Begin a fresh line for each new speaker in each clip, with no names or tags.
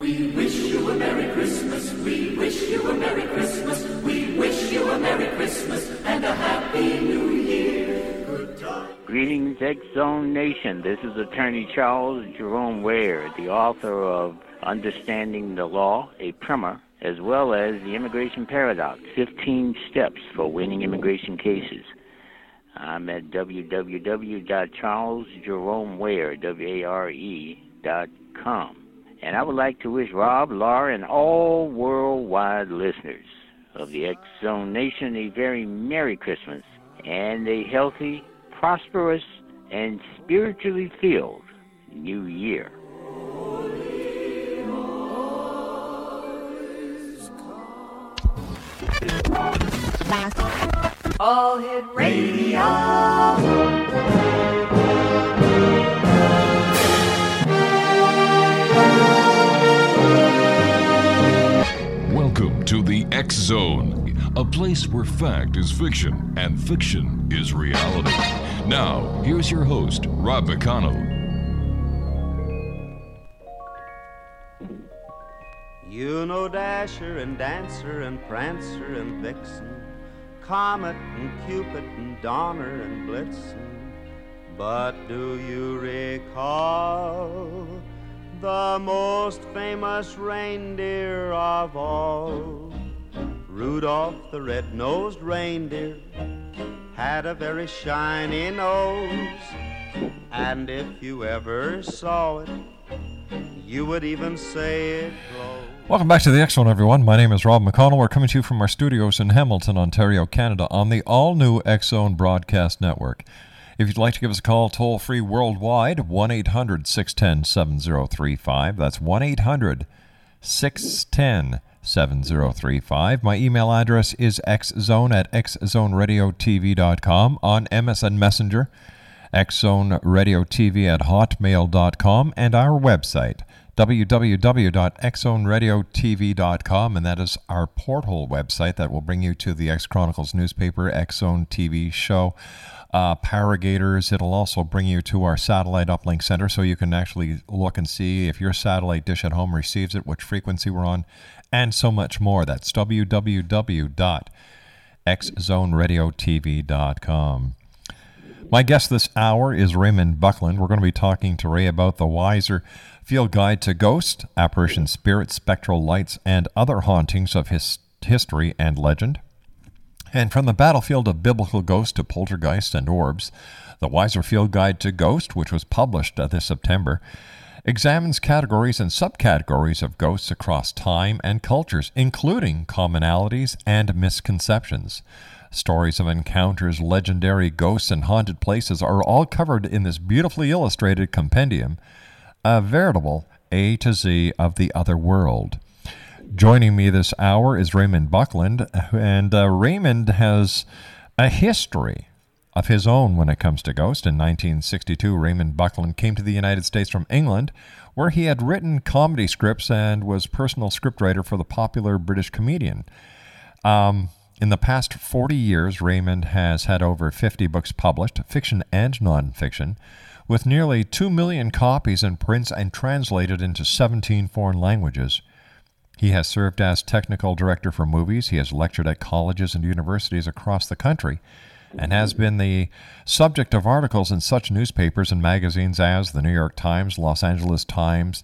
We wish you a Merry Christmas. We wish you a Merry Christmas. We wish you a Merry Christmas and a Happy New Year.
Greetings, X Zone Nation. This is Attorney Charles Jerome Ware, the author of Understanding the Law, a primer, as well as The Immigration Paradox 15 Steps for Winning Immigration Cases. I'm at www.charlesjeromeware, And I would like to wish Rob, Laura, and all worldwide listeners of the X Zone Nation a very Merry Christmas and a healthy, prosperous, and spiritually filled New Year.
All Hit Radio.
Zone, a place where fact is fiction and fiction is reality. Now, here's your host, Rob McConnell.
You know Dasher and Dancer and Prancer and Vixen, Comet and Cupid and Donner and Blitzen. But do you recall the most famous reindeer of all? Rudolph the red-nosed reindeer had a very shiny nose, and if you ever saw it, you would even say it.
Welcome back to the X Zone, everyone. My name is Rob McConnell. We're coming to you from our studios in Hamilton, Ontario, Canada, on the all new X Zone Broadcast Network. If you'd like to give us a call toll free worldwide, 1 800 610 7035. That's 1 800 610 7035. My email address is xzone at xzoneradiotv.com on MSN Messenger, xzoneradiotv at hotmail.com, and our website, www.xzoneradiotv.com, and that is our porthole website that will bring you to the X Chronicles newspaper, X Zone TV show, uh, Paragators. It'll also bring you to our satellite uplink center so you can actually look and see if your satellite dish at home receives it, which frequency we're on, and so much more. That's www.xzoneradiotv.com. My guest this hour is Raymond Buckland. We're going to be talking to Ray about the Weiser Field Guide to Ghost, Apparition Spirits, Spectral Lights, and other hauntings of his history and legend. And from the battlefield of biblical ghosts to poltergeists and orbs, the Weiser Field Guide to Ghost, which was published uh, this September, examines categories and subcategories of ghosts across time and cultures, including commonalities and misconceptions. Stories of encounters, legendary ghosts, and haunted places are all covered in this beautifully illustrated compendium, a veritable A to Z of the other world. Joining me this hour is Raymond Buckland, and uh, Raymond has a history of his own when it comes to ghosts. In 1962, Raymond Buckland came to the United States from England, where he had written comedy scripts and was personal scriptwriter for the popular British comedian. Um, in the past 40 years, Raymond has had over 50 books published, fiction and nonfiction, with nearly 2 million copies in print and translated into 17 foreign languages. He has served as technical director for movies. He has lectured at colleges and universities across the country and has been the subject of articles in such newspapers and magazines as the New York Times, Los Angeles Times,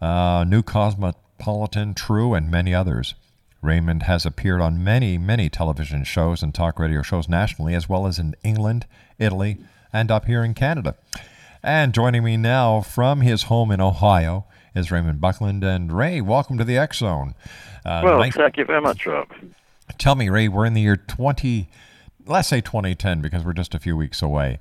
uh, New Cosmopolitan, True, and many others. Raymond has appeared on many, many television shows and talk radio shows nationally, as well as in England, Italy, and up here in Canada. And joining me now from his home in Ohio is Raymond Buckland. And Ray, welcome to the X Zone.
Uh, well, nice- thank you very much, Rob.
Tell me, Ray, we're in the year 20, let's say 2010, because we're just a few weeks away.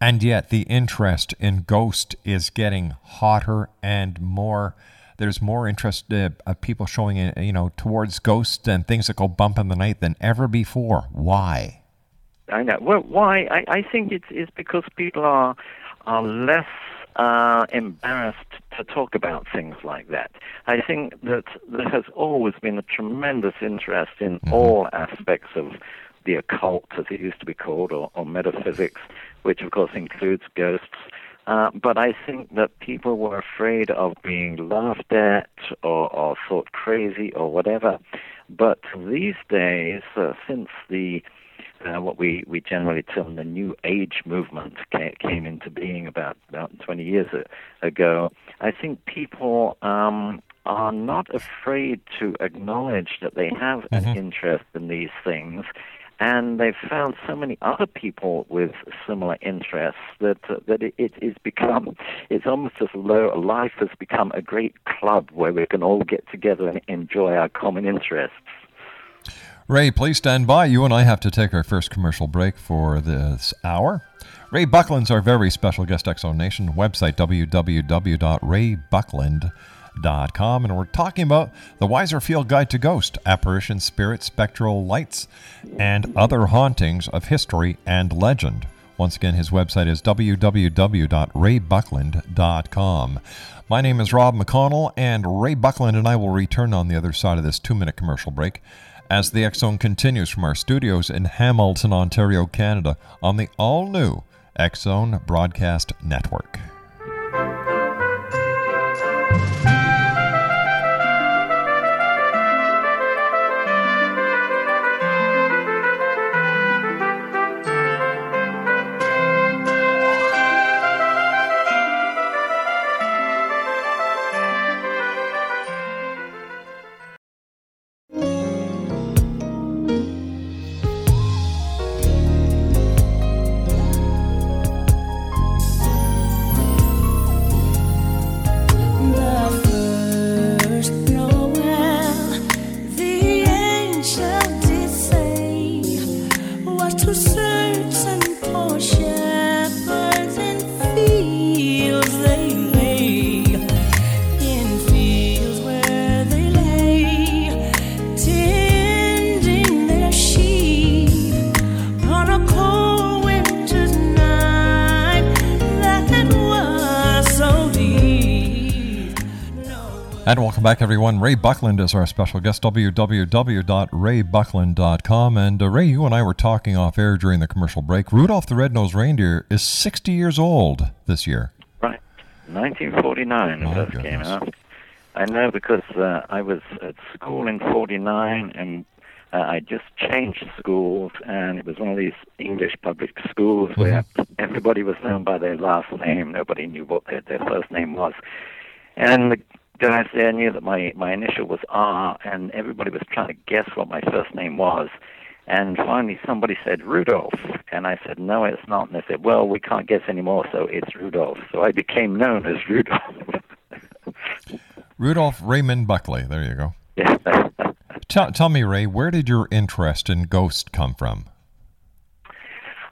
And yet the interest in Ghost is getting hotter and more there's more interest uh, of people showing uh, you know towards ghosts and things that go bump in the night than ever before. Why?
I know. Well, why? I, I think it's, it's because people are are less uh, embarrassed to talk about things like that. I think that there has always been a tremendous interest in mm-hmm. all aspects of the occult, as it used to be called, or, or metaphysics, which of course includes ghosts. Uh, but I think that people were afraid of being laughed at or, or thought crazy or whatever. But these days, uh, since the uh, what we, we generally term the New Age movement came, into being about, about 20 years ago, I think people um, are not afraid to acknowledge that they have an mm-hmm. interest in these things. And they've found so many other people with similar interests that uh, that it, it is become it's almost as though life has become a great club where we can all get together and enjoy our common interests.
Ray, please stand by. You and I have to take our first commercial break for this hour. Ray Buckland's our very special guest, Zone Nation. Website www.raybuckland.com. And we're talking about the Weiser Field Guide to Ghost, apparition, spirit, spectral lights, and other hauntings of history and legend. Once again, his website is www.raybuckland.com. My name is Rob McConnell, and Ray Buckland and I will return on the other side of this two minute commercial break as the Zone continues from our studios in Hamilton, Ontario, Canada, on the all new Zone Broadcast Network. Back, everyone. Ray Buckland is our special guest, www.raybuckland.com. And uh, Ray, you and I were talking off air during the commercial break. Rudolph the Red-Nosed Reindeer is 60 years old this year.
Right. 1949 it first came out. I know because uh, I was at school in 49 and uh, I just changed schools, and it was one of these English public schools mm-hmm. where everybody was known by their last name. Nobody knew what their, their first name was. And the guys there I knew that my, my initial was R, and everybody was trying to guess what my first name was. And finally, somebody said Rudolph, and I said, "No, it's not." And they said, "Well, we can't guess anymore, so it's Rudolph." So I became known as Rudolph.
Rudolph Raymond Buckley. There you go. Yeah. tell, tell me, Ray, where did your interest in ghosts come from?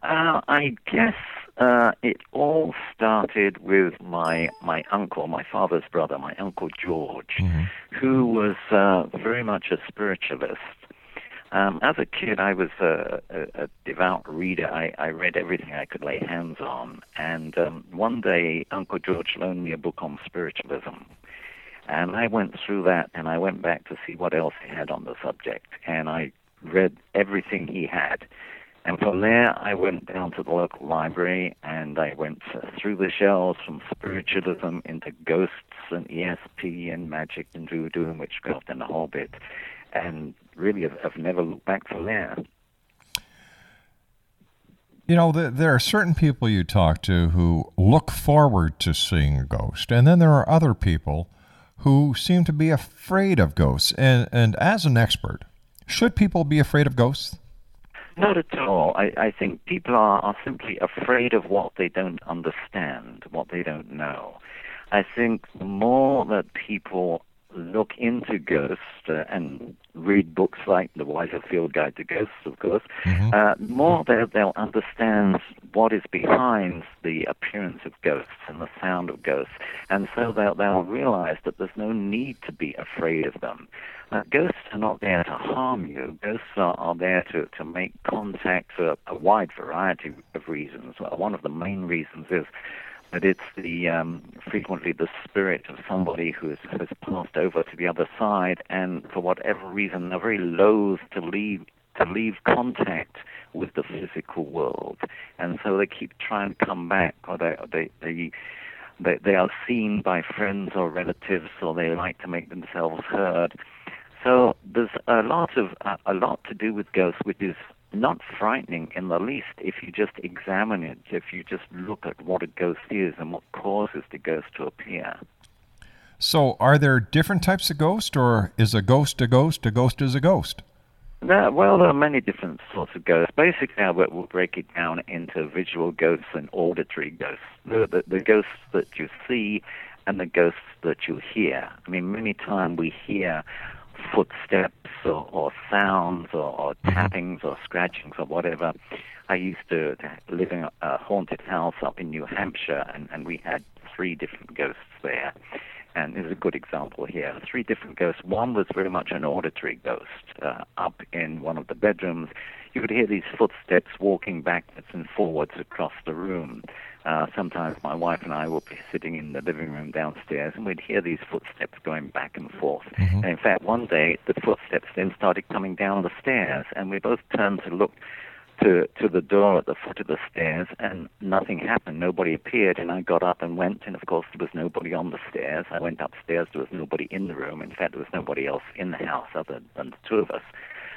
Uh, I guess uh, it all started with my my uncle, my father's brother, my uncle George, mm-hmm. who was uh, very much a spiritualist. Um, as a kid, I was a, a, a devout reader. I, I, read everything I could lay hands on. And um, one day, Uncle George loaned me a book on spiritualism. And I went through that and I went back to see what else he had on the subject. And I read everything he had. And from there, I went down to the local library and I went through the shelves from spiritualism into ghosts and ESP and magic and voodoo and witchcraft and the whole bit. And really, I've, I've never looked back from there.
You know, there are certain people you talk to who look forward to seeing a ghost, and then there are other people who seem to be afraid of ghosts. And, and as an expert, should people be afraid of ghosts?
Not at all. I, I think people are, are simply afraid of what they don't understand, what they don't know. I think the more that people look into ghosts uh, and read books like The Weiser Field Guide to Ghosts, of course, mm-hmm. uh, more they'll, they'll understand what is behind the appearance of ghosts and the sound of ghosts. And so they'll, they'll realize that there's no need to be afraid of them. Uh, ghosts are not there to harm you. Ghosts are, are there to, to make contact for a wide variety of reasons. One of the main reasons is that it's the um, frequently the spirit of somebody who has, has passed over to the other side, and for whatever reason, they're very loath to leave to leave contact with the physical world, and so they keep trying to come back, or they they they they, they are seen by friends or relatives, or they like to make themselves heard. So there's a lot of uh, a lot to do with ghosts, which is not frightening in the least if you just examine it, if you just look at what a ghost is and what causes the ghost to appear.
So, are there different types of ghost, or is a ghost a ghost? A ghost is a ghost?
No, well, there are many different sorts of ghosts. Basically, I will break it down into visual ghosts and auditory ghosts. The, the, the ghosts that you see and the ghosts that you hear. I mean, many times we hear footsteps or, or sounds or, or mm-hmm. tappings or scratchings or whatever. I used to, to live in a, haunted house up in New Hampshire, and, and we had three different ghosts there. And this is a good example here. Three different ghosts. One was very much an auditory ghost. Uh, up in one of the bedrooms, you could hear these footsteps walking backwards and forwards across the room. Uh, sometimes my wife and I will be sitting in the living room downstairs and we'd hear these footsteps going back and forth. Mm-hmm. And in fact, one day the footsteps then started coming down the stairs and we both turned to look to, to the door at the foot of the stairs and nothing happened. Nobody appeared and I got up and went and of course there was nobody on the stairs. I went upstairs, there was nobody in the room. In fact, there was nobody else in the house other than the two of us.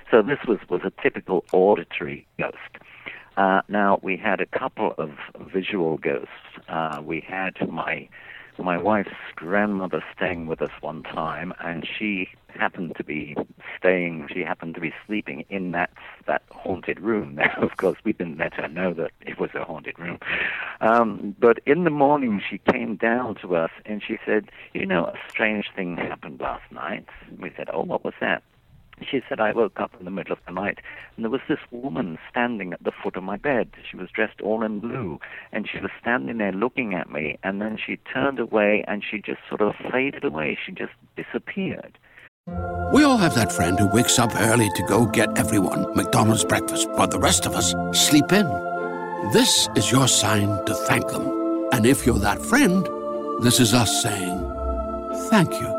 So this was, was a typical auditory ghost. Uh, now we had a couple of visual ghosts. Uh, we had my my wife's grandmother staying with us one time, and she happened to be staying. She happened to be sleeping in that that haunted room. Now, of course, we didn't let her know that it was a haunted room. Um, but in the morning, she came down to us and she said, "You know, a strange thing happened last night." We said, "Oh, what was that?" She said, I woke up in the middle of the night and there was this woman standing at the foot of my bed. She was dressed all in blue and she was standing there looking at me and then she turned away and she just sort of faded away. She just disappeared.
We all have that friend who wakes up early to go get everyone McDonald's breakfast while the rest of us sleep in. This is your sign to thank them. And if you're that friend, this is us saying thank you.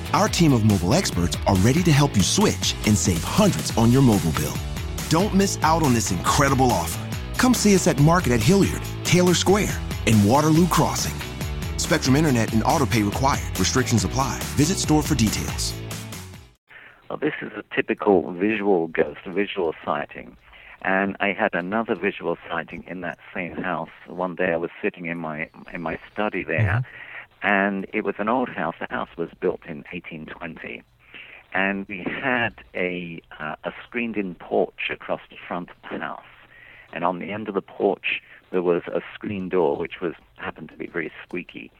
our team of mobile experts are ready to help you switch and save hundreds on your mobile bill. Don't miss out on this incredible offer. Come see us at Market at Hilliard, Taylor Square, and Waterloo Crossing. Spectrum Internet and autopay required. Restrictions apply. Visit store for details.
Well, this is a typical visual ghost, a visual sighting. And I had another visual sighting in that same house. One day I was sitting in my in my study there, mm-hmm and it was an old house. The house was built in 1820, and we had a uh, a screened-in porch across the front of the house, and on the end of the porch there was a screen door, which was happened to be very squeaky.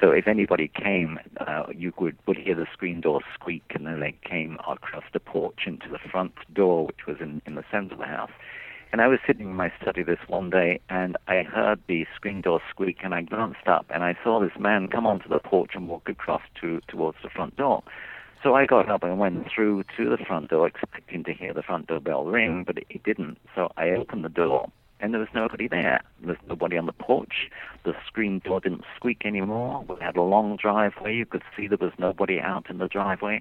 So if anybody came, uh, you would, would hear the screen door squeak, and then they came across the porch into the front door, which was in, in the center of the house. And I was sitting in my study this one day, and I heard the screen door squeak, and I glanced up, and I saw this man come onto the porch and walk across to towards the front door. So I got up and went through to the front door, expecting to hear the front door bell ring, but it didn't. So I opened the door, and there was nobody there. There was nobody on the porch. The screen door didn't squeak anymore. We had a long driveway. You could see there was nobody out in the driveway.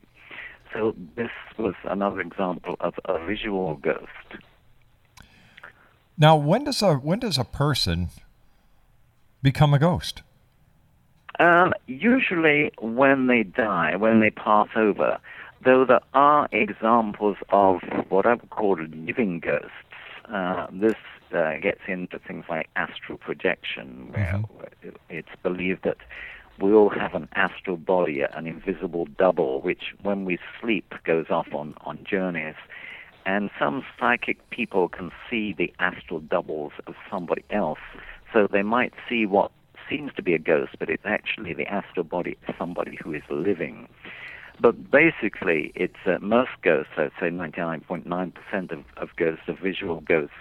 So this was another example of a visual ghost.
Now, when does a when does a person become a ghost?
Um, usually when they die, when they pass over, though there are examples of what I would call living ghosts. Uh, this uh, gets into things like astral projection, where mm-hmm. it's believed that we all have an astral body, an invisible double, which when we sleep goes off on, on journeys. And some psychic people can see the astral doubles of somebody else. So they might see what seems to be a ghost, but it's actually the astral body of somebody who is living. But basically, it's uh, most ghosts, I'd say 99.9% of, of ghosts, of visual ghosts,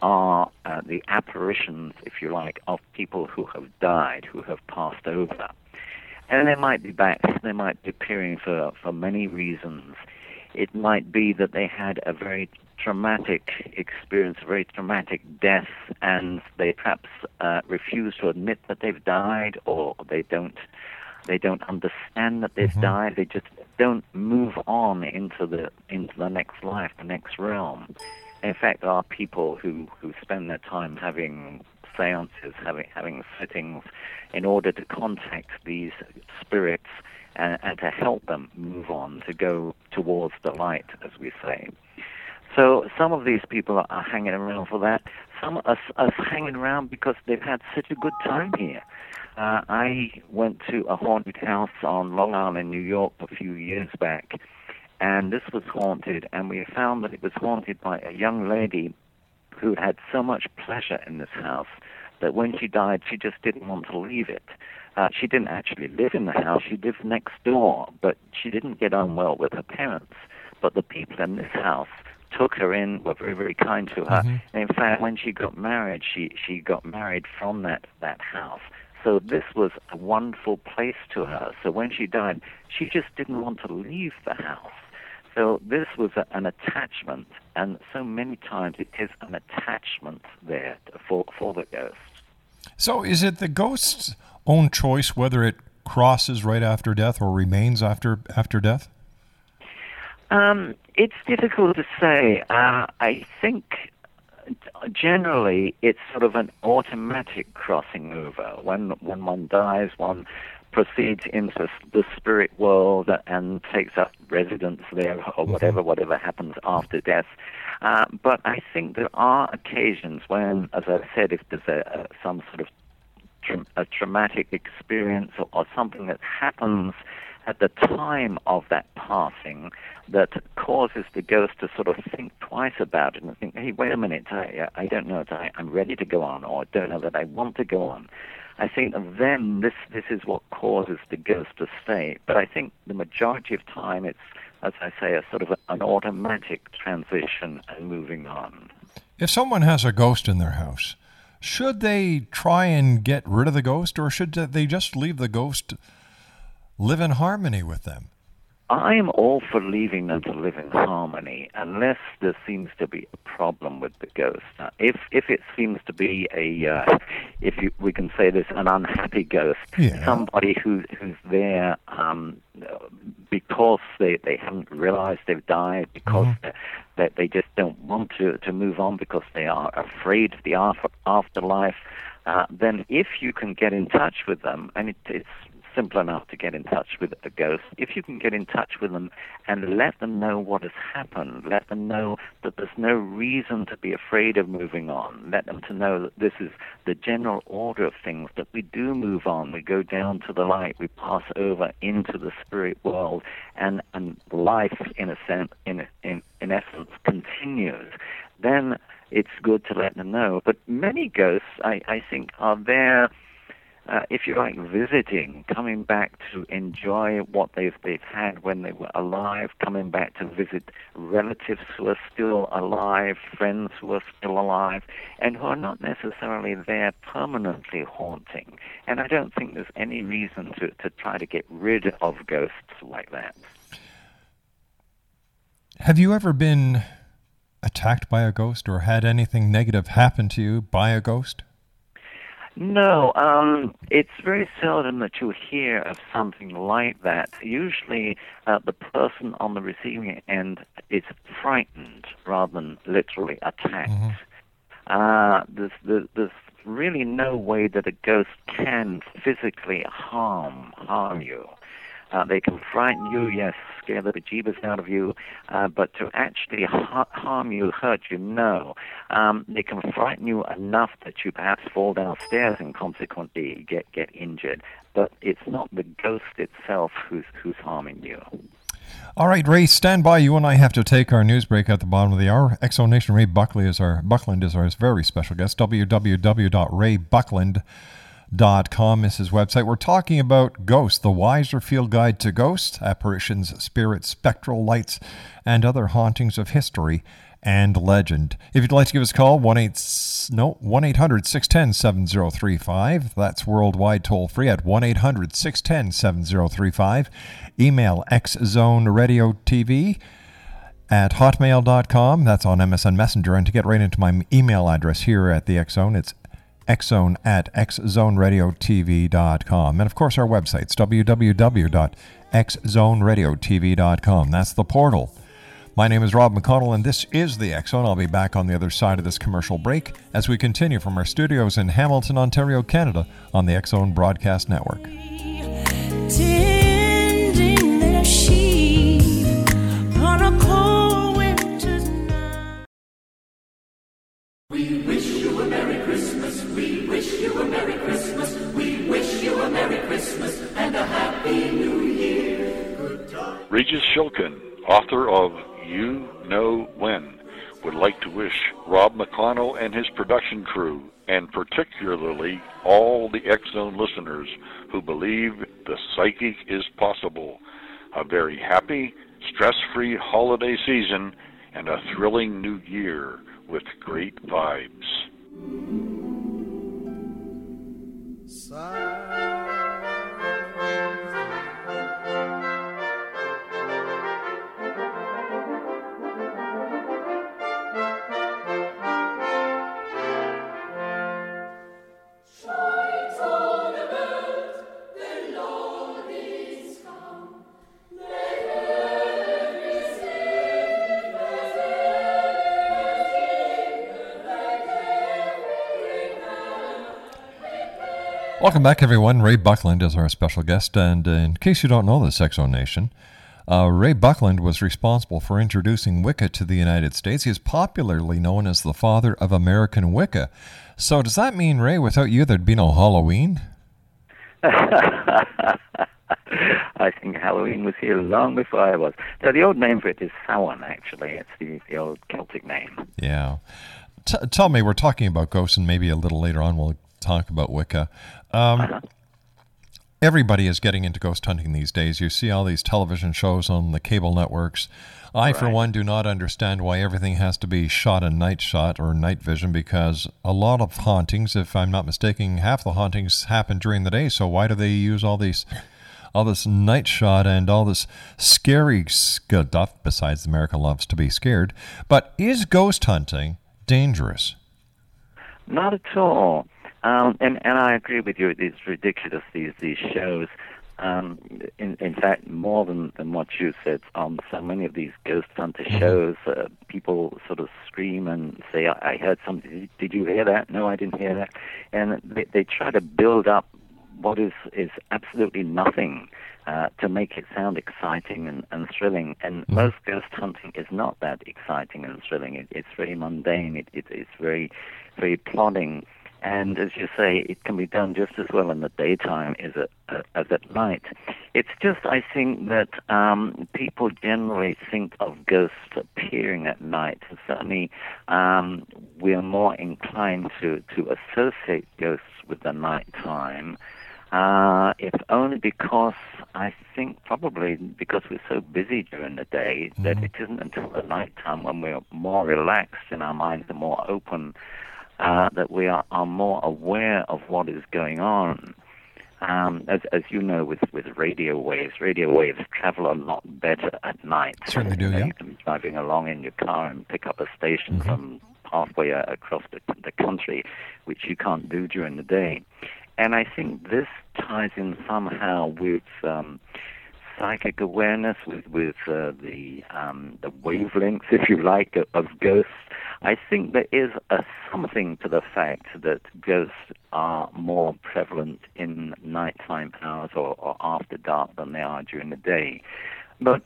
are uh, the apparitions, if you like, of people who have died, who have passed over. And they might be back, they might be appearing for, for many reasons. It might be that they had a very traumatic experience, a very traumatic death, and they perhaps uh, refuse to admit that they've died, or they don't they don't understand that they've mm-hmm. died. They just don't move on into the into the next life, the next realm. In fact, there are people who who spend their time having seances, having having sittings, in order to contact these spirits and, and to help them move on, to go towards the light, as we say. So some of these people are hanging around for that. Some are, are hanging around because they've had such a good time here. Uh, I went to a haunted house on Long Island, New York, a few years back, and this was haunted, and we found that it was haunted by a young lady who had so much pleasure in this house that when she died, she just didn't want to leave it. Uh, she didn't actually live in the house; she lived next door, but she didn't get on well with her parents. But the people in this house took her in, were very, very kind to her. Mm-hmm. And in fact, when she got married, she, she got married from that, that house. So this was a wonderful place to her. So when she died, she just didn't want to leave the house. So this was a, an attachment, and so many times it is an attachment there for, for the ghost.
So is it the ghost's own choice whether it crosses right after death or remains after after death?
Um, it's difficult to say. Uh, I think generally it's sort of an automatic crossing over. When when one dies, one proceeds into the spirit world and takes up residence there, or mm-hmm. whatever whatever happens after death. Uh, but I think there are occasions when, as I said, if there's a, a some sort of tra- a traumatic experience or, or something that happens at the time of that passing that causes the ghost to sort of think twice about it and think, hey, wait a minute, I, I don't know that I, I'm ready to go on or I don't know that I want to go on. I think then this, this is what causes the ghost to stay. But I think the majority of time it's, as I say, a sort of an automatic transition and moving on.
If someone has a ghost in their house, should they try and get rid of the ghost or should they just leave the ghost live in harmony with them.
I am all for leaving them to live in harmony, unless there seems to be a problem with the ghost. Now, if if it seems to be a, uh, if you, we can say this, an unhappy ghost, yeah. somebody who who's there um, because they they haven't realized they've died, because mm-hmm. They, they just don't want to to move on, because they are afraid of the after, afterlife. Uh, then if you can get in touch with them, and it, it's simple enough to get in touch with a ghost. If you can get in touch with them and let them know what has happened, let them know that there's no reason to be afraid of moving on, let them to know that this is the general order of things, that we do move on, we go down to the light, we pass over into the spirit world, and, and life, in a sense, in, in, in essence, continues. Then it's good to let them know. But many ghosts, I, I think, are there uh, if you like, visiting, coming back to enjoy what they've they've had when they were alive, coming back to visit relatives who are still alive, friends who are still alive, and who are not necessarily there permanently haunting. And I don't think there's any reason to, to try to get rid of ghosts like that.
Have you ever been attacked by a ghost or had anything negative happen to you by a ghost?
No, um, it's very seldom that you hear of something like that. Usually, uh, the person on the receiving end is frightened rather than literally attacked.
Mm-hmm.
Uh, there's, there's, there's really no way that a ghost can physically harm harm you. Uh, they can frighten you, yes, scare the bejeebus out of you, uh, but to actually ha- harm you, hurt you, no. Um, they can frighten you enough that you perhaps fall downstairs and consequently get, get injured, but it's not the ghost itself who's, who's harming you.
All right, Ray, stand by. You and I have to take our news break at the bottom of the hour. X Zone Nation Ray Buckley is our Buckland is our very special guest. www.raybuckland.com com is his website. We're talking about ghosts, the Weiser Field Guide to Ghosts, apparitions, spirits, spectral lights, and other hauntings of history and legend. If you'd like to give us a call, 1 no, 800 610 7035. That's worldwide toll free at 1 800 610 7035. Email xzoneradiotv at hotmail.com. That's on MSN Messenger. And to get right into my email address here at the X Zone, it's xzone at xzoneradiotv.com. And of course, our website's www.xzoneradiotv.com. That's the portal. My name is Rob McConnell, and this is the X Zone. I'll be back on the other side of this commercial break as we continue from our studios in Hamilton, Ontario, Canada, on the X Zone Broadcast Network.
We wish a Merry Christmas. We wish you a Merry Christmas. We wish you a Merry Christmas and a Happy New Year. Good time.
Regis Shilkin, author of You Know When, would like to wish Rob McConnell and his production crew, and particularly all the X Zone listeners who believe the psychic is possible, a very happy, stress free holiday season and a thrilling new year with great vibes. Sigh.
Welcome back, everyone. Ray Buckland is our special guest. And in case you don't know this, X Zone Nation, uh, Ray Buckland was responsible for introducing Wicca to the United States. He is popularly known as the father of American Wicca. So, does that mean, Ray, without you, there'd be no Halloween?
I think Halloween was here long before I was. So the old name for it is Samhain, actually. It's the, the old Celtic name.
Yeah. T- tell me, we're talking about ghosts, and maybe a little later on we'll talk about Wicca. Um,
Uh-huh.
Everybody is getting into ghost hunting these days. You see all these television shows on the cable networks. I, for one, do not understand why everything has to be shot in night shot or night vision because a lot of hauntings, if I'm not mistaken, half the hauntings happen during the day. So why do they use all these, all this night shot and all this scary stuff? Besides, America loves to be scared. But is ghost hunting dangerous?
Not at all. Um, and, and I agree with you. It's ridiculous, these, these shows. Um, in, in fact, more than, than what you said on so many of these ghost hunter shows, uh, people sort of scream and say, I, I heard something. Did you hear that? No, I didn't hear that. And they, they try to build up what is, is absolutely nothing uh, to make it sound exciting and, and thrilling. And most ghost hunting is not that exciting and thrilling. It, it's very mundane. It, it, it's very, very plodding. And as you say, it can be done just as well in the daytime as at, as at night. It's just, I think, that um, people generally think of ghosts appearing at night. And certainly, um, we are more inclined to, to associate ghosts with the nighttime. Uh, if only because I think probably because we're so busy during the day that it isn't until the nighttime when we're more relaxed and our minds are more open uh, that we are, are more aware of what is going on. Um, as, as you know, with, with radio waves, radio waves travel a lot better at night.
Certainly do,
You
yeah.
You can driving along in your car and pick up a station from halfway across the, the country, which you can't do during the day. And I think this ties in somehow with um, psychic awareness, with with uh, the um, the wavelengths, if you like, of, ghosts. I think there is a something to the fact that ghosts are more prevalent in nighttime hours or, or after dark than they are during the day. But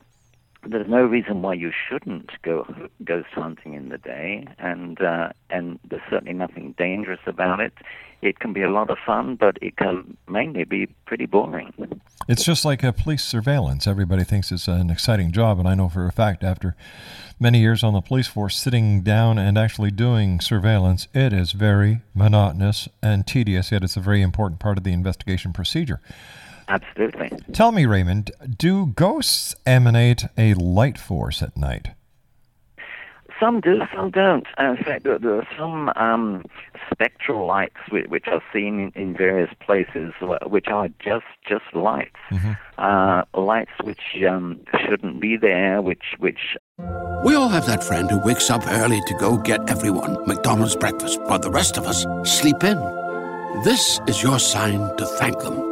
there's no reason why you shouldn't go ghost hunting in the day, and uh, and there's certainly nothing dangerous about it. It can be a lot of fun, but it can mainly be pretty boring.
It's just like a police surveillance. Everybody thinks it's an exciting job, and I know for a fact after many years on the police force, sitting down and actually doing surveillance, it is very monotonous and tedious, yet it's a very important part of the investigation procedure.
Absolutely.
Tell me, Raymond, do ghosts emanate a light force at night?
Some do, some don't. In fact, there, there are some um, spectral lights which, which are seen in, in various places, which are just just lights, uh, lights which um, shouldn't be there, which which
We all have that friend who wakes up early to go get everyone McDonald's breakfast while the rest of us sleep in. This is your sign to thank them.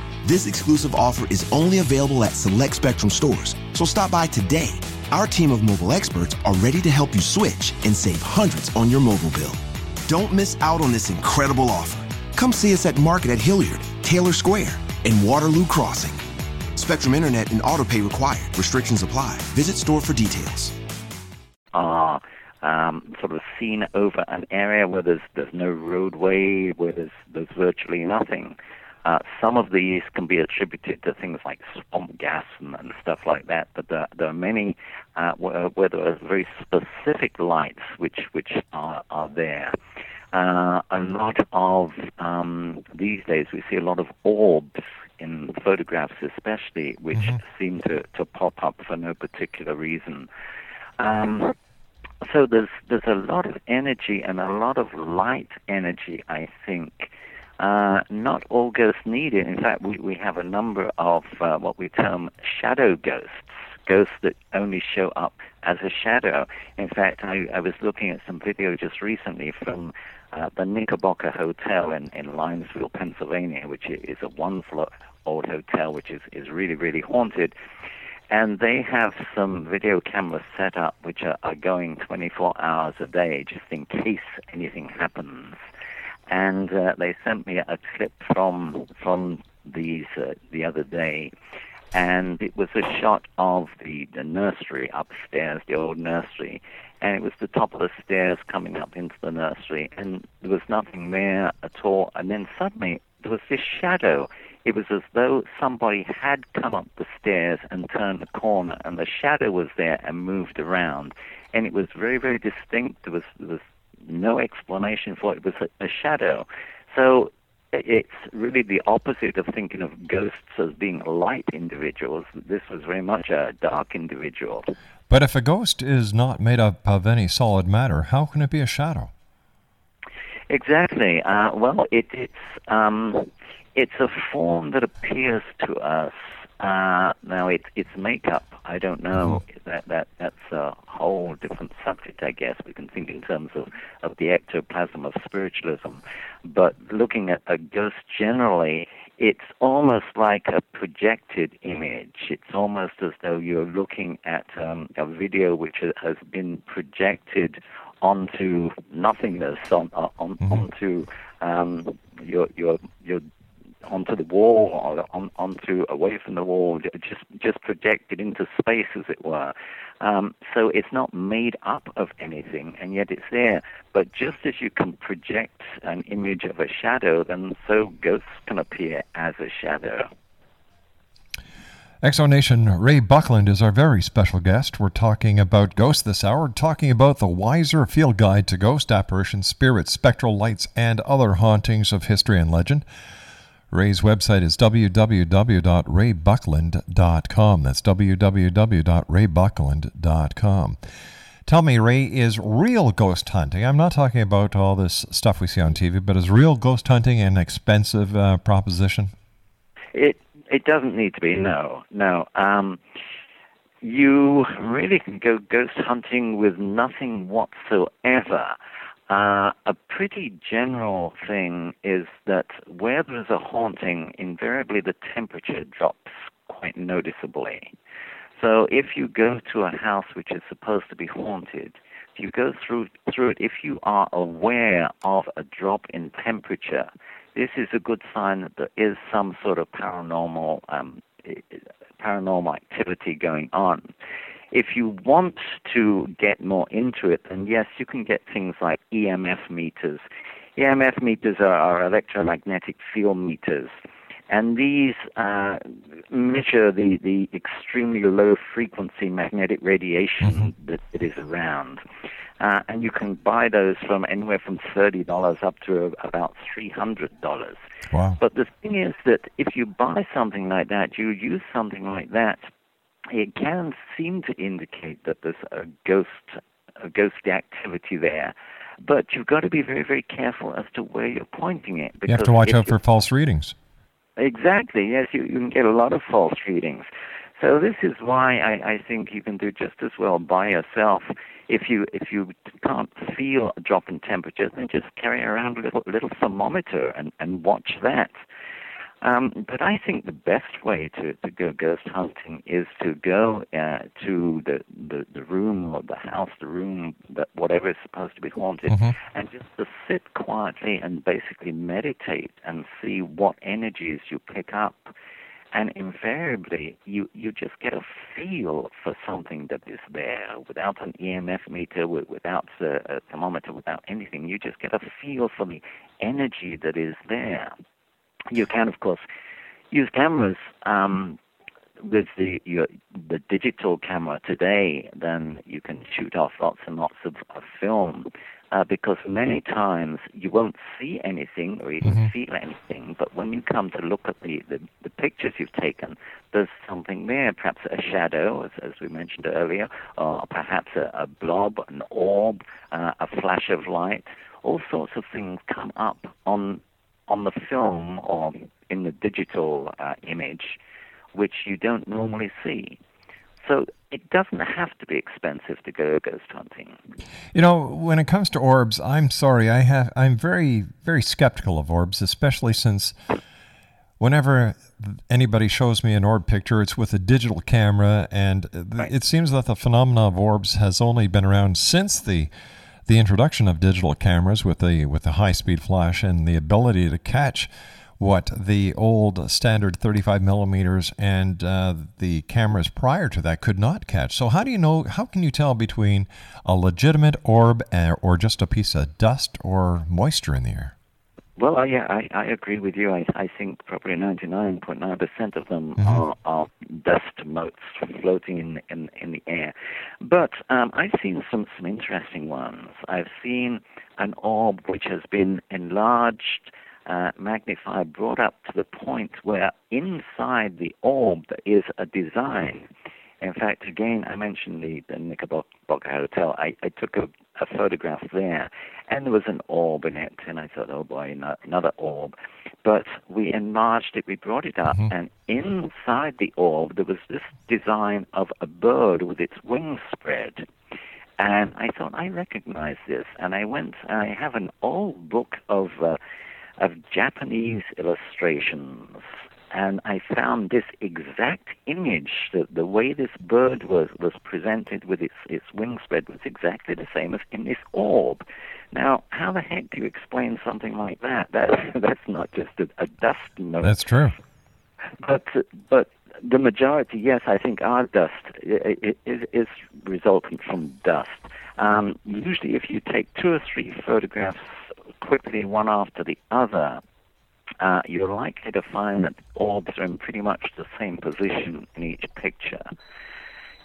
This exclusive offer is only available at select Spectrum stores, so stop by today. Our team of mobile experts are ready to help you switch and save hundreds on your mobile bill. Don't miss out on this incredible offer. Come see us at Market at Hilliard, Taylor Square, and Waterloo Crossing. Spectrum Internet and autopay required. Restrictions apply. Visit store for details.
are um, sort of seen over an area where there's there's no roadway, where there's there's virtually nothing. Uh, some of these can be attributed to things like swamp gas and, and stuff like that, but there, there are many uh, where, where there are very specific lights which which are, are there. Uh, a lot of um, these days we see a lot of orbs in photographs, especially, which seem to, to pop up for no particular reason. Um, so there's there's a lot of energy and a lot of light energy, I think. Uh, not all ghosts need it. In fact, we, we have a number of uh, what we term shadow ghosts, ghosts that only show up as a shadow. In fact, I, I was looking at some video just recently from uh, the Knickerbocker Hotel in, in Linesville, Pennsylvania, which is a wonderful old hotel, which is, is really, really haunted and they have some video cameras set up which are, are going 24 hours a day just in case anything happens. And uh, they sent me a clip from from these uh, the other day, and it was a shot of the, the nursery upstairs, the old nursery, and it was the top of the stairs coming up into the nursery, and there was nothing there at all. And then suddenly there was this shadow. It was as though somebody had come up the stairs and turned the corner, and the shadow was there and moved around. And it was very, very distinct. There was, there was no explanation for it. It was a, a shadow. So it's really the opposite of thinking of ghosts as being light individuals. This was very much a dark individual.
But if a ghost is not made up of any solid matter, how can it be a shadow?
Exactly. Uh, well, it, it's um, it's a form that appears to us. Uh, now, it, its makeup, I don't know. That that that's a whole different subject, I guess. We can think in terms of, of the ectoplasm of spiritualism, but looking at a ghost generally, it's almost like a projected image. It's almost as though you're looking at um, a video which has been projected onto nothingness, on, on onto um, your your your onto the wall or on, onto away from the wall, just just projected into space, as it were. Um, so it's not made up of anything, and yet it's there. But just as you can project an image of a shadow, then so ghosts can appear as a shadow.
X Zone Nation Ray Buckland is our very special guest. We're talking about ghosts this hour, talking about the Weiser Field Guide to Ghost Apparitions, Spirits, Spectral Lights, and Other Hauntings of History and Legend. Ray's website is www.raybuckland.com. That's www.raybuckland.com. Tell me, Ray, is real ghost hunting, I'm not talking about all this stuff we see on TV, but is real ghost hunting an expensive uh, proposition?
It it doesn't need to be. No, no. Um, you really can go ghost hunting with nothing whatsoever. Uh, a pretty general thing is that where there's a haunting, invariably the temperature drops quite noticeably. So if you go to a house which is supposed to be haunted, if you go through through it, if you are aware of a drop in temperature, this is a good sign that there is some sort of paranormal um, paranormal activity going on. If you want to get more into it, then yes, you can get things like EMF meters. EMF meters are, are electromagnetic field meters, and these uh, measure the, the extremely low frequency magnetic radiation mm-hmm. that it is around. Uh, and you can buy those from anywhere from $30 up to about $300.
Wow.
But the thing is that if you buy something like that, you use something like that it can seem to indicate that there's a ghost, a ghostly activity there. But you've got to be very, very careful as to where you're pointing it.
You have to watch out for false readings.
Exactly. Yes, you, you can get a lot of false readings. So this is why I, I think you can do just as well by yourself. If you if you can't feel a drop in temperature, then just carry around a little little thermometer and, and watch that. Um, but I think the best way to, to go ghost hunting is to go uh, to the, the, the room or the house, the room, that whatever is supposed to be haunted,
mm-hmm.
and just to sit quietly and basically meditate and see what energies you pick up. And invariably, you, you just get a feel for something that is there without an EMF meter, without a, a thermometer, without anything. You just get a feel for the energy that is there. You can, of course, use cameras um, with the your, the digital camera today. Then you can shoot off lots and lots of, of film. Uh, because many times you won't see anything or even
mm-hmm.
feel anything, but when you come to look at the, the, the, pictures you've taken, there's something there, perhaps a shadow, as, as we mentioned earlier, or perhaps a, a blob, an orb, uh, a flash of light. All sorts of things come up on on the film or in the digital uh, image, which you don't normally see. So it doesn't have to be expensive to go ghost hunting.
You know, when it comes to orbs, I'm sorry, I have I'm very very skeptical of orbs, especially since whenever anybody shows me an orb picture, it's with a digital camera, and
right.
it seems that the phenomenon of orbs has only been around since the the introduction of digital cameras with the with the high speed flash and the ability to catch what the old standard 35 millimeters and uh, the cameras prior to that could not catch. So how do you know? How can you tell between a legitimate orb uh, or just a piece of dust or moisture in the air?
Well, uh, yeah, I, I agree with you. I, I think probably 99.9% of them
mm-hmm.
are, are dust motes floating in, in, in the air. But um, I've seen some, some interesting ones. I've seen an orb which has been enlarged, uh, magnified, brought up to the point where inside the orb there is a design. In fact, again, I mentioned the, the Knickerbocker Hotel. I, I took a, a photograph there, and there was an orb in it, and I thought, oh boy, another orb. But we enlarged it, we brought it up,
Mhm.
and inside the orb there was this design of a bird with its wings spread. And I thought, I recognize this. And I went, I have an old book of, uh, of Japanese illustrations and I found this exact image, that the way this bird was, was presented with its, its wing spread was exactly the same as in this orb. Now, how the heck do you explain something like that? that that's not just a, a dust mote.
That's true.
But, but the majority, yes, I think are dust. It is resultant from dust. Um, usually, if you take two or three photographs quickly, one after the other, uh, you're likely to find that orbs are in pretty much the same position in each picture.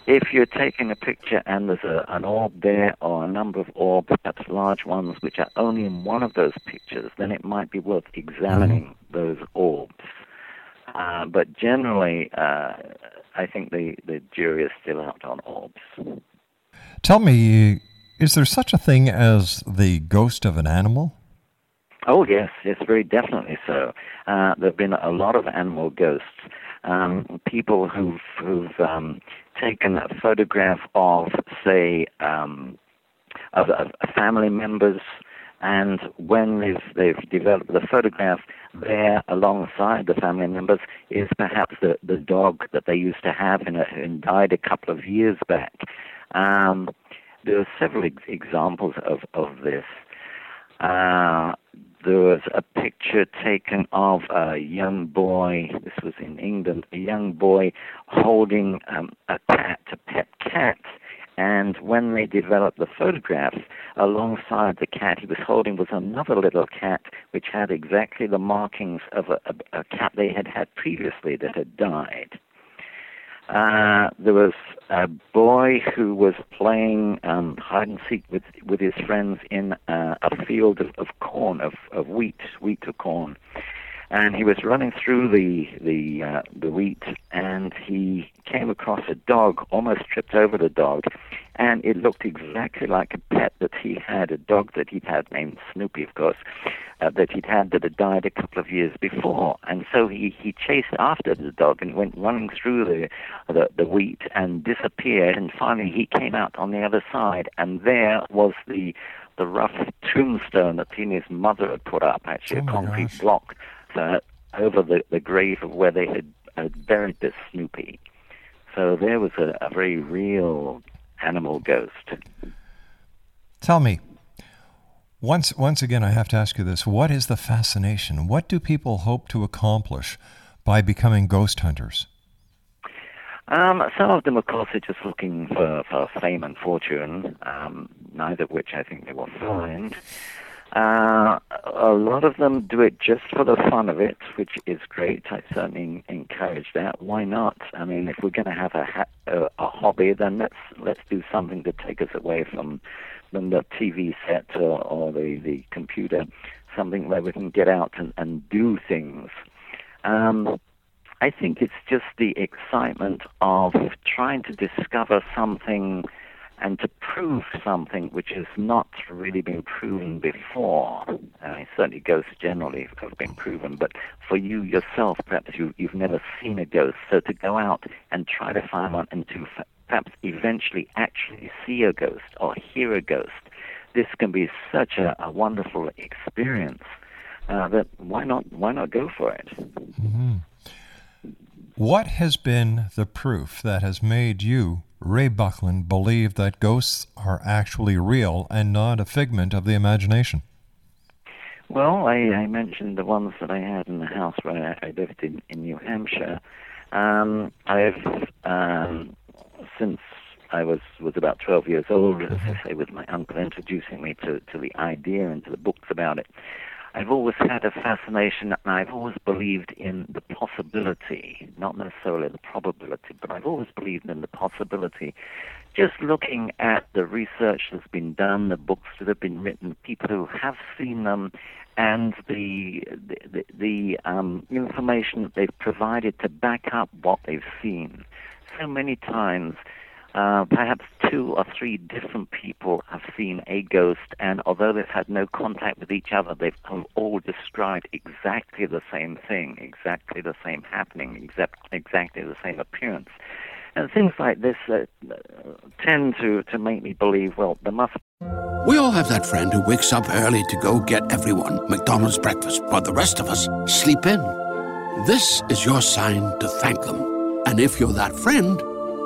If you're taking a picture and there's a, an orb there or a number of orbs, perhaps large ones, which are only in one of those pictures, then it might be worth examining those orbs. Uh, but generally, uh, I think the, the jury is still out on orbs.
Tell me, is there such a thing as the ghost of an animal?
Oh yes, yes, very definitely so. Uh, there have been a lot of animal ghosts. Um, people who've who've um, taken a photograph of, say, um, of, of family members, and when they've they've developed the photograph, there alongside the family members is perhaps the the dog that they used to have and, and died a couple of years back. Um, there are several ex- examples of of this. Uh, there was a picture taken of a young boy, this was in England, a young boy holding um, a cat, a pet cat. And when they developed the photograph, alongside the cat he was holding was another little cat which had exactly the markings of a, a, a cat they had had previously that had died. Uh, there was a boy who was playing um, hide and seek with with his friends in uh, a field of, of corn, of, of wheat, wheat to corn, and he was running through the the uh, the wheat, and he came across a dog, almost tripped over the dog, and it looked exactly like a pet that he had, a dog that he'd had named Snoopy, of course, uh, that he'd had that had died a couple of years before. And so he, he chased after the dog and went running through the, the, the wheat and disappeared. And finally he came out on the other side, and there was the the rough tombstone that he and his mother had put up, actually,
Oh
a concrete
gosh.
block uh, over the, the grave of where they had, had buried this Snoopy. So there was a, a very real animal ghost.
Tell me, once once again, I have to ask you this: What is the fascination? What do people hope to accomplish by becoming ghost hunters?
Um, some of them, of course, are just looking for, for fame and fortune, um, neither of which I think they will find. Uh, a lot of them do it just for the fun of it, which is great. I certainly encourage that. Why not? I mean, if we're going to have a, ha- a a hobby, then let's let's do something to take us away from from the TV set or, or the the computer, something where we can get out and, and do things. Um, I think it's just the excitement of trying to discover something and to prove something which has not really been proven before. I mean, certainly ghosts generally have been proven, but for you yourself, perhaps you, you've never seen a ghost. So to go out and try to find one and to perhaps eventually actually see a ghost or hear a ghost, this can be such a, a wonderful experience. Uh, that why not why not go for it?
What has been the proof that has made you, Ray Buckland, believed that ghosts are actually real and not a figment of the imagination?
Well, I, I mentioned the ones that I had in the house where I, lived in, in New Hampshire. Um, I've um, since I was was about 12 years old, as I say, with my uncle introducing me to, to the idea and to the books about it. I've always had a fascination, and I've always believed in the possibility, not necessarily the probability, but I've always believed in the possibility. Just looking at the research that's been done, the books that have been written, people who have seen them, and the the, the, um, information that they've provided to back up what they've seen. So many times uh, perhaps two or three different people have seen a ghost, and although they've had no contact with each other, they've all described exactly the same thing, exactly the same happening, exact, exactly the same appearance. And things like this uh, tend to, to make me believe, well, there must
We all have that friend who wakes up early to go get everyone McDonald's breakfast, while the rest of us sleep in. This is your sign to thank them. And if you're that friend,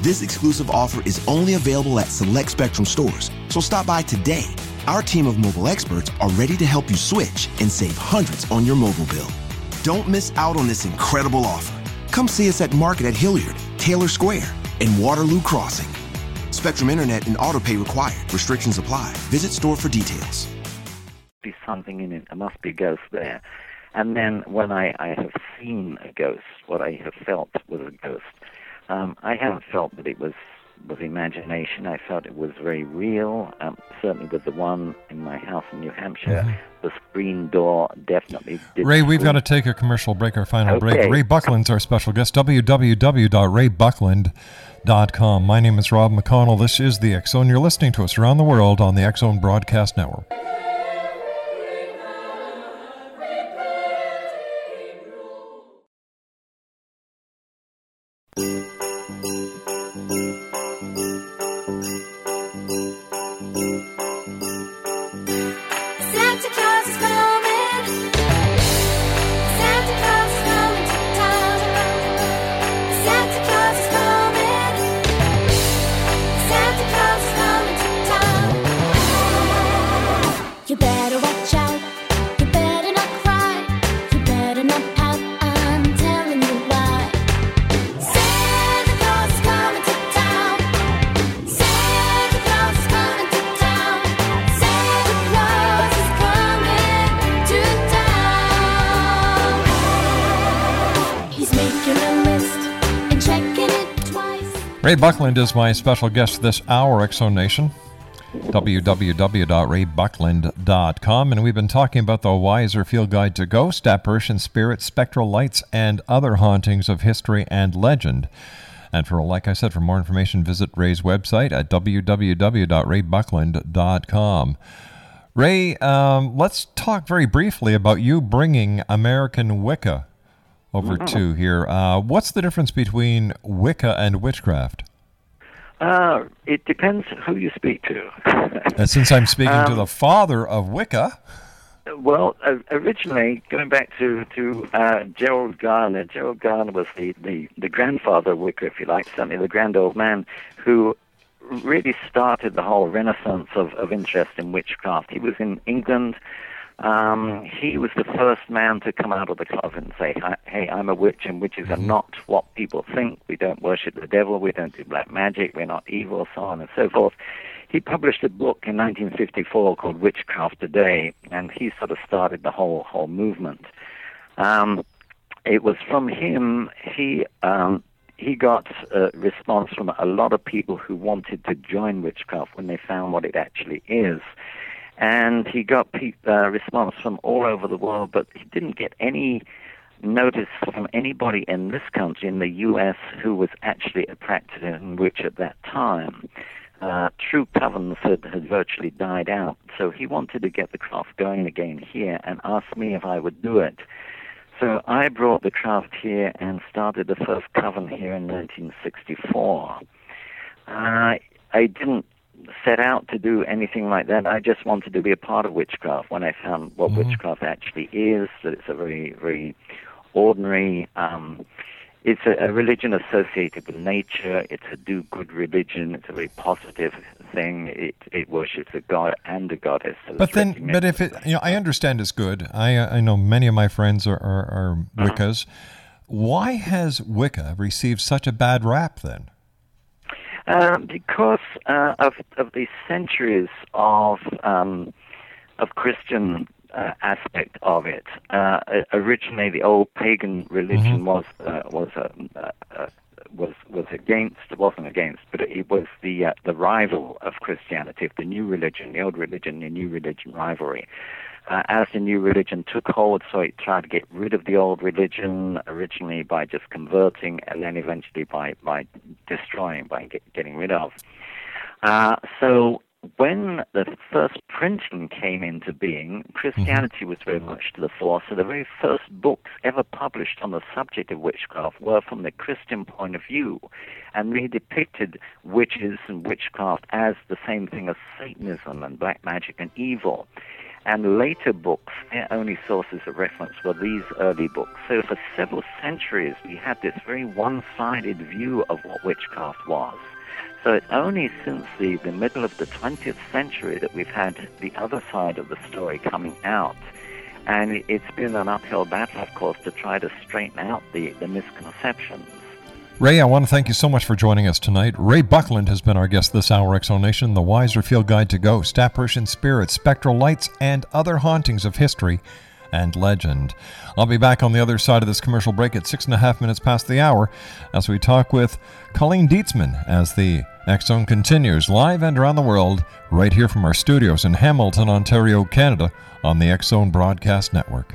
This exclusive offer is only available at select Spectrum stores, so stop by today. Our team of mobile experts are ready to help you switch and save hundreds on your mobile bill. Don't miss out on this incredible offer. Come see us at Market at Hilliard, Taylor Square, and Waterloo Crossing. Spectrum Internet and autopay required. Restrictions apply. Visit store for details.
Be something in it. There must be a ghost there. And then when I, I have seen a ghost, what I have felt was a ghost. Um, I haven't felt that it was was imagination. I felt it was very real. Um, certainly with the one in my house in New Hampshire,
Mhm.
the screen door definitely did.
Ray, we've got to take a commercial break, our final break.
Okay.
Ray Buckland's our special guest, www.raybuckland.com. My name is Rob McConnell. This is the X Zone. You're listening to us around the world on the X Zone Broadcast Network. Ray Buckland is my special guest this hour, X Zone Nation. www.raybuckland.com. And we've been talking about the Weiser Field Guide to Ghost, Apparition, Spirits, Spectral Lights, and other hauntings of history and legend. And for, like I said, for more information, visit Ray's website at www.raybuckland.com. Ray, um, let's talk very briefly about you bringing American Wicca over to here. Uh, what's the difference between Wicca and witchcraft?
Uh, it depends who you speak to.
And since I'm speaking to
Um,
the father of Wicca,
Well, uh, originally, going back to to uh, Gerald Gardner, Gerald Gardner was the, the, the grandfather of Wicca, if you like, certainly the grand old man who really started the whole renaissance of, of interest in witchcraft. He was in England. Um, he was the first man to come out of the closet and say, "Hey, I'm a witch, and witches are not what people think. We don't worship the devil. We don't do black magic. We're not evil, so on and so forth." He published a book in 1954 called Witchcraft Today, and he sort of started the whole whole movement. Um, it was from him he um, he got a response from a lot of people who wanted to join witchcraft when they found what it actually is. And he got pe- uh, response from all over the world, but he didn't get any notice from anybody in this country, in the U.S., who was actually a practicing witch at that time. Uh, true covens had, had virtually died out, so he wanted to get the craft going again here and asked me if I would do it. So I brought the craft here and started the first coven here in 1964. Uh, I didn't set out to do anything like that. I just wanted to be a part of witchcraft when I found what witchcraft actually is, that it's a very, very ordinary, um, it's a, a religion associated with nature. It's a do-good religion. It's a very positive thing. It, it worships a god and a goddess. so
but then, but if it, you know, I understand it's good. I uh, I know many of my friends are are, are
Uh-huh.
Wiccas. Why has Wicca received such a bad rap then?
Um, because uh, of of the centuries of um, of Christian uh, aspect of it. Uh, originally, the old pagan religion was uh, was uh, uh, was was against. It wasn't against, but it was the uh, the rival of Christianity, of the new religion, the old religion, the new religion rivalry. Uh, as the new religion took hold, so it tried to get rid of the old religion originally by just converting, and then eventually by by destroying, by get, getting rid of. Uh, so when the first printing came into being, Christianity was very much to the fore. So the very first books ever published on the subject of witchcraft were from the Christian point of view, and they depicted witches and witchcraft as the same thing as Satanism and black magic and evil. And later books, their only sources of reference were these early books. So for several centuries, we had this very one-sided view of what witchcraft was. So it's only since the, the middle of the 20th century that we've had the other side of the story coming out. And it's been an uphill battle, of course, to try to straighten out the, the misconceptions.
Ray, I want to thank you so much for joining us tonight. Ray Buckland has been our guest this hour, X Zone Nation, the Weiser Field Guide to Ghost, apparition spirits, spectral lights, and other hauntings of history and legend. I'll be back on the other side of this commercial break at six and a half minutes past the hour as we talk with Colleen Dietzman as the Zone continues live and around the world, right here from our studios in Hamilton, Ontario, Canada, on the Zone Broadcast Network.